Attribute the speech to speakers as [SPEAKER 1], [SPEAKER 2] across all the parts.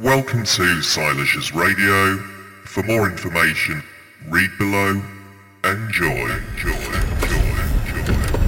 [SPEAKER 1] Welcome to Silashes Radio. For more information, read below. Enjoy. Enjoy. Enjoy. Enjoy.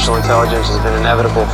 [SPEAKER 2] Artificial intelligence has been inevitable